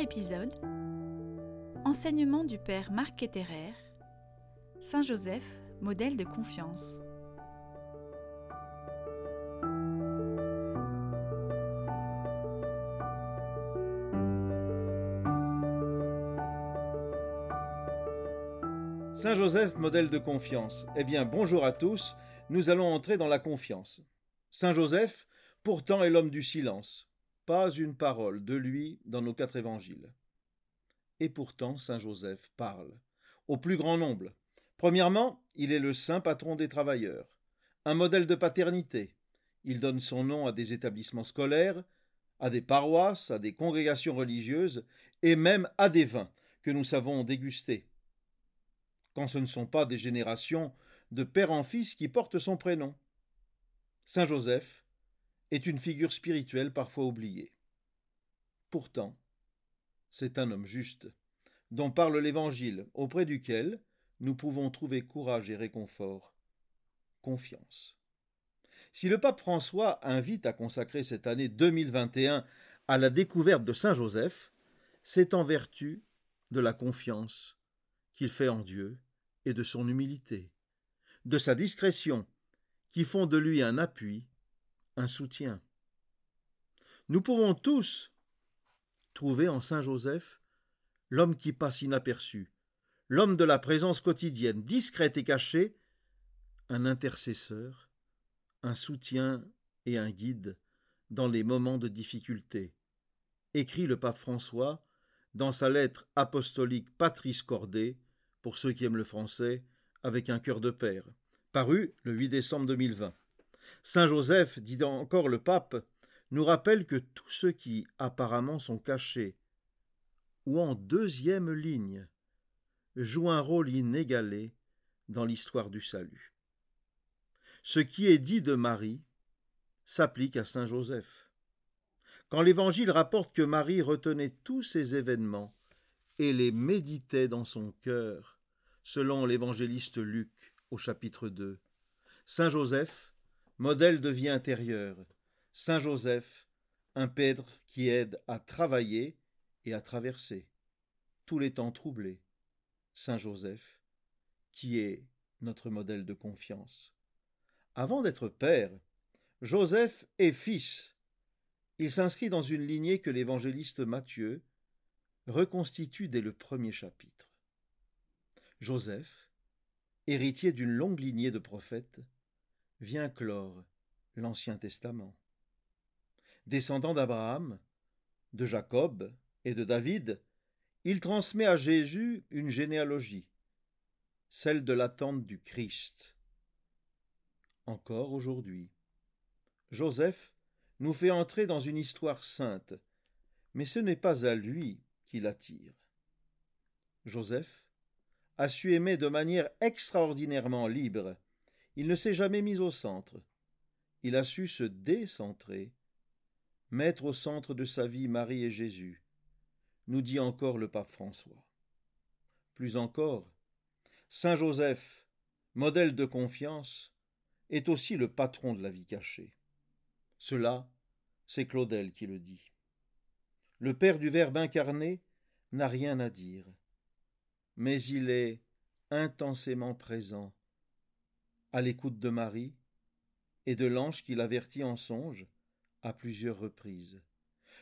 Épisode Enseignement du Père Marc Ketterer Saint Joseph, modèle de confiance. Saint Joseph, modèle de confiance. Eh bien, bonjour à tous, nous allons entrer dans la confiance. Saint Joseph, pourtant, est l'homme du silence. Pas une parole de lui dans nos quatre évangiles. Et pourtant, Saint Joseph parle, au plus grand nombre. Premièrement, il est le saint patron des travailleurs, un modèle de paternité. Il donne son nom à des établissements scolaires, à des paroisses, à des congrégations religieuses, et même à des vins que nous savons déguster. Quand ce ne sont pas des générations de père en fils qui portent son prénom. Saint Joseph est une figure spirituelle parfois oubliée. Pourtant, c'est un homme juste, dont parle l'Évangile, auprès duquel nous pouvons trouver courage et réconfort, confiance. Si le pape François invite à consacrer cette année 2021 à la découverte de Saint Joseph, c'est en vertu de la confiance qu'il fait en Dieu et de son humilité, de sa discrétion, qui font de lui un appui un soutien. Nous pouvons tous trouver en Saint Joseph l'homme qui passe inaperçu, l'homme de la présence quotidienne, discrète et cachée, un intercesseur, un soutien et un guide dans les moments de difficulté, écrit le pape François dans sa lettre apostolique Patrice Cordée, pour ceux qui aiment le français, avec un cœur de père, paru le 8 décembre 2020. Saint Joseph, dit encore le pape, nous rappelle que tous ceux qui apparemment sont cachés ou en deuxième ligne jouent un rôle inégalé dans l'histoire du salut. Ce qui est dit de Marie s'applique à Saint Joseph. Quand l'Évangile rapporte que Marie retenait tous ces événements et les méditait dans son cœur, selon l'évangéliste Luc au chapitre 2, Saint Joseph modèle de vie intérieure, Saint Joseph, un pèdre qui aide à travailler et à traverser tous les temps troublés, Saint Joseph, qui est notre modèle de confiance. Avant d'être père, Joseph est fils. Il s'inscrit dans une lignée que l'évangéliste Matthieu reconstitue dès le premier chapitre. Joseph, héritier d'une longue lignée de prophètes, vient clore l'Ancien Testament. Descendant d'Abraham, de Jacob et de David, il transmet à Jésus une généalogie, celle de l'attente du Christ. Encore aujourd'hui, Joseph nous fait entrer dans une histoire sainte, mais ce n'est pas à lui qu'il attire. Joseph a su aimer de manière extraordinairement libre, il ne s'est jamais mis au centre. Il a su se décentrer, mettre au centre de sa vie Marie et Jésus, nous dit encore le pape François. Plus encore, Saint Joseph, modèle de confiance, est aussi le patron de la vie cachée. Cela, c'est Claudel qui le dit. Le Père du Verbe incarné n'a rien à dire, mais il est intensément présent à l'écoute de Marie et de l'ange qui l'avertit en songe à plusieurs reprises.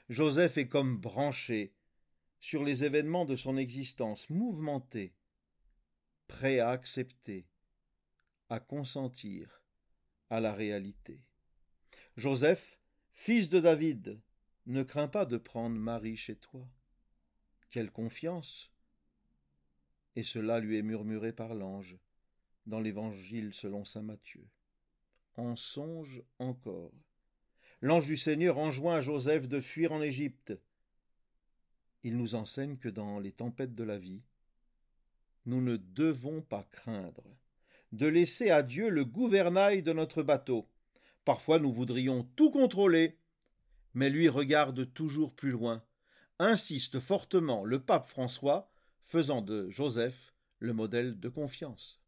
Joseph est comme branché sur les événements de son existence, mouvementé, prêt à accepter, à consentir à la réalité. Joseph, fils de David, ne crains pas de prendre Marie chez toi. Quelle confiance. Et cela lui est murmuré par l'ange dans l'Évangile selon saint Matthieu. En songe encore. L'ange du Seigneur enjoint à Joseph de fuir en Égypte. Il nous enseigne que dans les tempêtes de la vie, nous ne devons pas craindre de laisser à Dieu le gouvernail de notre bateau. Parfois nous voudrions tout contrôler, mais lui regarde toujours plus loin, insiste fortement le pape François, faisant de Joseph le modèle de confiance.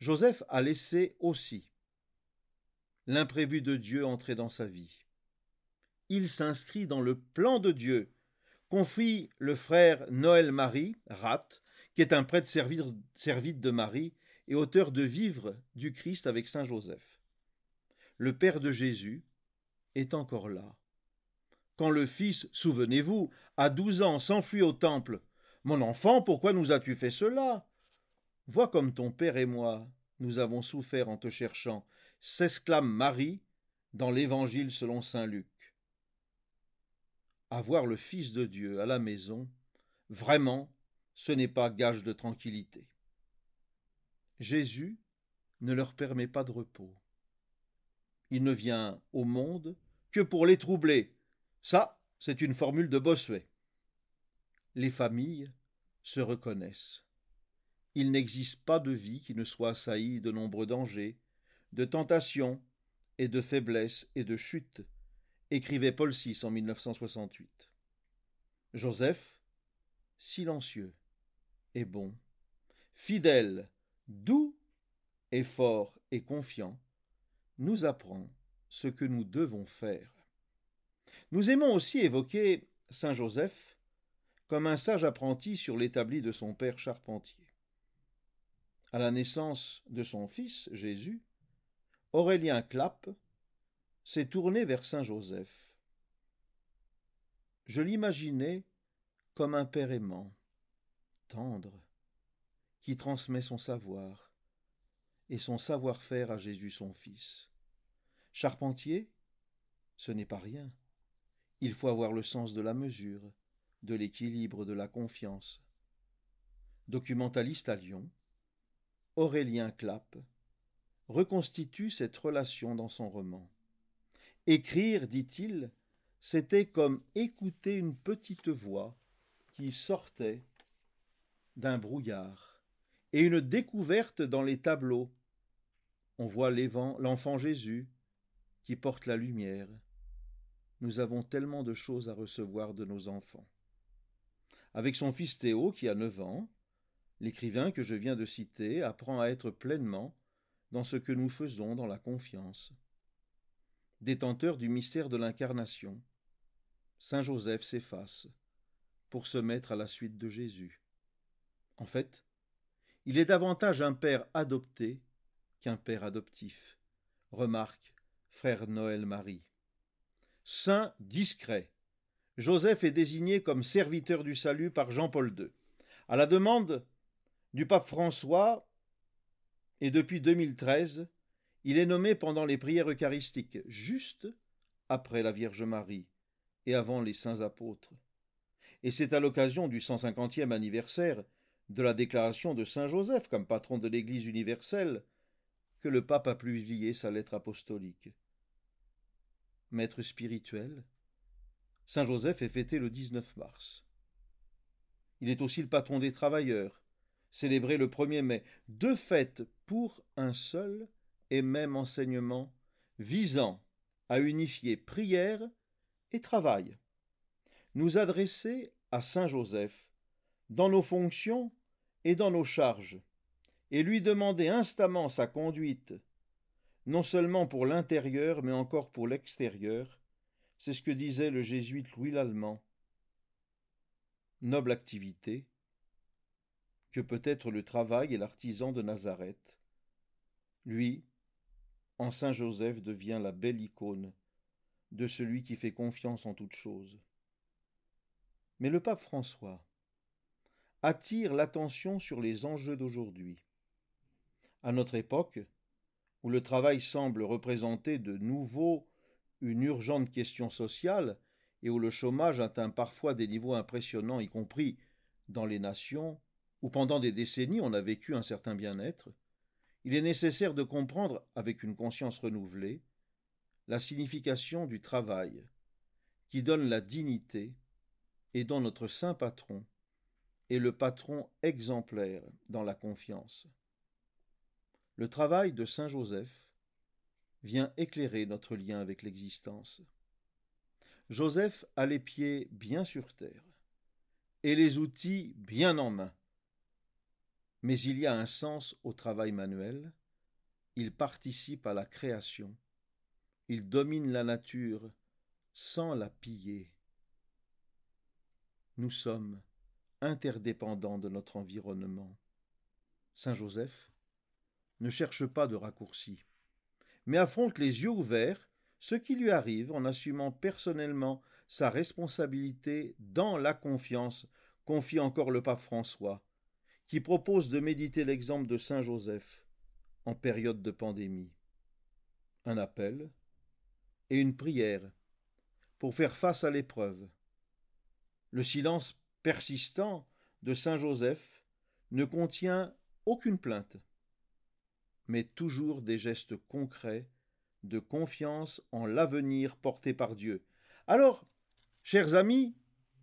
Joseph a laissé aussi l'imprévu de Dieu entrer dans sa vie. Il s'inscrit dans le plan de Dieu, confie le frère Noël Marie, Rat, qui est un prêtre servite de Marie et auteur de Vivre du Christ avec Saint Joseph. Le Père de Jésus est encore là. Quand le Fils, souvenez-vous, à douze ans, s'enfuit au temple, Mon enfant, pourquoi nous as-tu fait cela? Vois comme ton Père et moi, nous avons souffert en te cherchant, s'exclame Marie dans l'Évangile selon saint Luc. Avoir le Fils de Dieu à la maison, vraiment, ce n'est pas gage de tranquillité. Jésus ne leur permet pas de repos. Il ne vient au monde que pour les troubler. Ça, c'est une formule de Bossuet. Les familles se reconnaissent. Il n'existe pas de vie qui ne soit assaillie de nombreux dangers, de tentations et de faiblesses et de chutes, écrivait Paul VI en 1968. Joseph, silencieux et bon, fidèle, doux et fort et confiant, nous apprend ce que nous devons faire. Nous aimons aussi évoquer Saint Joseph comme un sage apprenti sur l'établi de son père charpentier. À la naissance de son fils, Jésus, Aurélien Clappe s'est tourné vers Saint Joseph. Je l'imaginais comme un père aimant, tendre, qui transmet son savoir et son savoir-faire à Jésus son Fils. Charpentier, ce n'est pas rien. Il faut avoir le sens de la mesure, de l'équilibre, de la confiance. Documentaliste à Lyon, Aurélien Clappe reconstitue cette relation dans son roman. Écrire, dit-il, c'était comme écouter une petite voix qui sortait d'un brouillard et une découverte dans les tableaux. On voit l'enfant Jésus qui porte la lumière. Nous avons tellement de choses à recevoir de nos enfants. Avec son fils Théo, qui a neuf ans, l'écrivain que je viens de citer apprend à être pleinement dans ce que nous faisons dans la confiance détenteur du mystère de l'incarnation, Saint Joseph s'efface pour se mettre à la suite de Jésus. En fait, il est davantage un père adopté qu'un père adoptif, remarque frère Noël Marie. Saint discret. Joseph est désigné comme serviteur du salut par Jean-Paul II. À la demande du pape François, et depuis 2013, il est nommé pendant les prières eucharistiques, juste après la Vierge Marie et avant les saints apôtres. Et c'est à l'occasion du 150e anniversaire de la déclaration de Saint Joseph comme patron de l'Église universelle que le pape a publié sa lettre apostolique. Maître spirituel, Saint Joseph est fêté le 19 mars. Il est aussi le patron des travailleurs, célébré le 1er mai, deux fêtes pour un seul et même enseignement visant à unifier prière et travail. Nous adresser à Saint Joseph dans nos fonctions et dans nos charges, et lui demander instamment sa conduite, non seulement pour l'intérieur, mais encore pour l'extérieur, c'est ce que disait le jésuite Louis Lallemand. Noble activité que peut être le travail et l'artisan de Nazareth. Lui, en Saint Joseph devient la belle icône de celui qui fait confiance en toutes choses. Mais le pape François attire l'attention sur les enjeux d'aujourd'hui. À notre époque, où le travail semble représenter de nouveau une urgente question sociale et où le chômage atteint parfois des niveaux impressionnants, y compris dans les nations, où pendant des décennies on a vécu un certain bien-être, il est nécessaire de comprendre, avec une conscience renouvelée, la signification du travail, qui donne la dignité et dont notre saint patron est le patron exemplaire dans la confiance. Le travail de Saint Joseph vient éclairer notre lien avec l'existence. Joseph a les pieds bien sur terre et les outils bien en main mais il y a un sens au travail manuel, il participe à la création, il domine la nature sans la piller. nous sommes interdépendants de notre environnement. Saint Joseph ne cherche pas de raccourcis, mais affronte les yeux ouverts ce qui lui arrive en assumant personnellement sa responsabilité dans la confiance, confie encore le pape François, qui propose de méditer l'exemple de Saint Joseph en période de pandémie. Un appel et une prière pour faire face à l'épreuve. Le silence persistant de Saint Joseph ne contient aucune plainte, mais toujours des gestes concrets de confiance en l'avenir porté par Dieu. Alors, chers amis,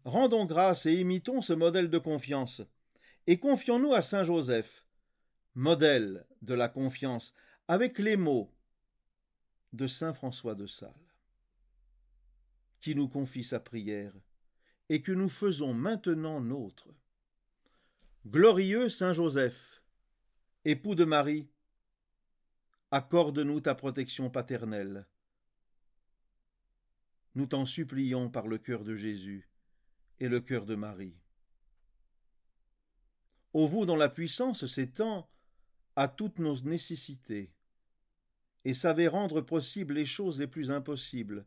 rendons grâce et imitons ce modèle de confiance, et confions-nous à Saint Joseph, modèle de la confiance, avec les mots de Saint François de Sales, qui nous confie sa prière et que nous faisons maintenant nôtre. Glorieux Saint Joseph, époux de Marie, accorde-nous ta protection paternelle. Nous t'en supplions par le cœur de Jésus et le cœur de Marie. Ô vous dont la puissance s'étend à toutes nos nécessités, et savez rendre possibles les choses les plus impossibles,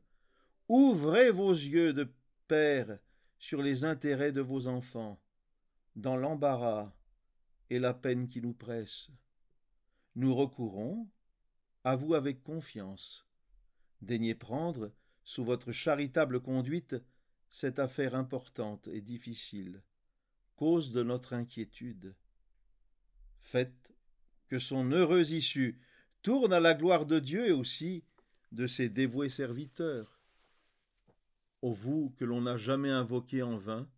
ouvrez vos yeux de Père sur les intérêts de vos enfants, dans l'embarras et la peine qui nous presse. Nous recourons à vous avec confiance. Daignez prendre, sous votre charitable conduite, cette affaire importante et difficile, cause de notre inquiétude. Faites que son heureuse issue tourne à la gloire de Dieu et aussi de ses dévoués serviteurs. Ô vous que l'on n'a jamais invoqué en vain,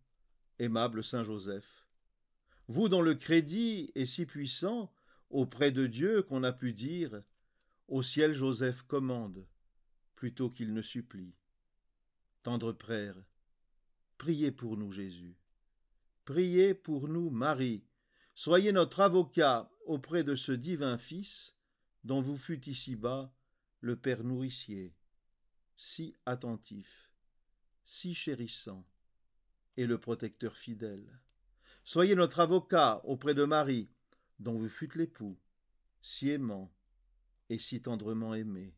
aimable Saint Joseph, vous dont le crédit est si puissant auprès de Dieu qu'on a pu dire au ciel Joseph commande, plutôt qu'il ne supplie. Tendre Père, priez pour nous Jésus. Priez pour nous Marie. Soyez notre avocat auprès de ce divin Fils dont vous fûtes ici-bas le Père nourricier, si attentif, si chérissant, et le protecteur fidèle. Soyez notre avocat auprès de Marie, dont vous fûtes l'époux, si aimant, et si tendrement aimé.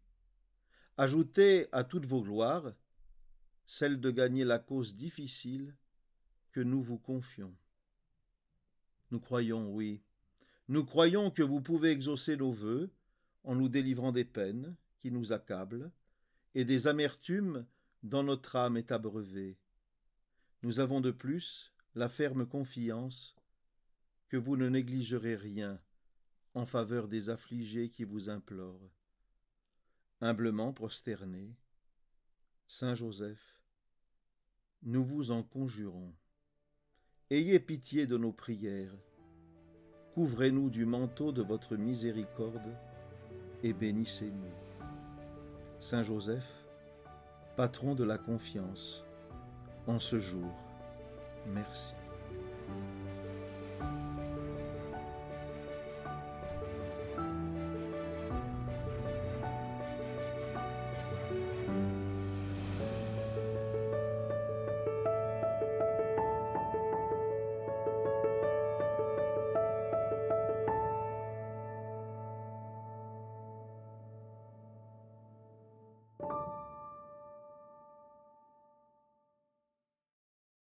Ajoutez à toutes vos gloires celle de gagner la cause difficile que nous vous confions. Nous croyons, oui, nous croyons que vous pouvez exaucer nos vœux en nous délivrant des peines qui nous accablent et des amertumes dont notre âme est abreuvée. Nous avons de plus la ferme confiance que vous ne négligerez rien en faveur des affligés qui vous implorent. Humblement prosternés, Saint Joseph, nous vous en conjurons. Ayez pitié de nos prières. Couvrez-nous du manteau de votre miséricorde et bénissez-nous. Saint Joseph, patron de la confiance, en ce jour, merci.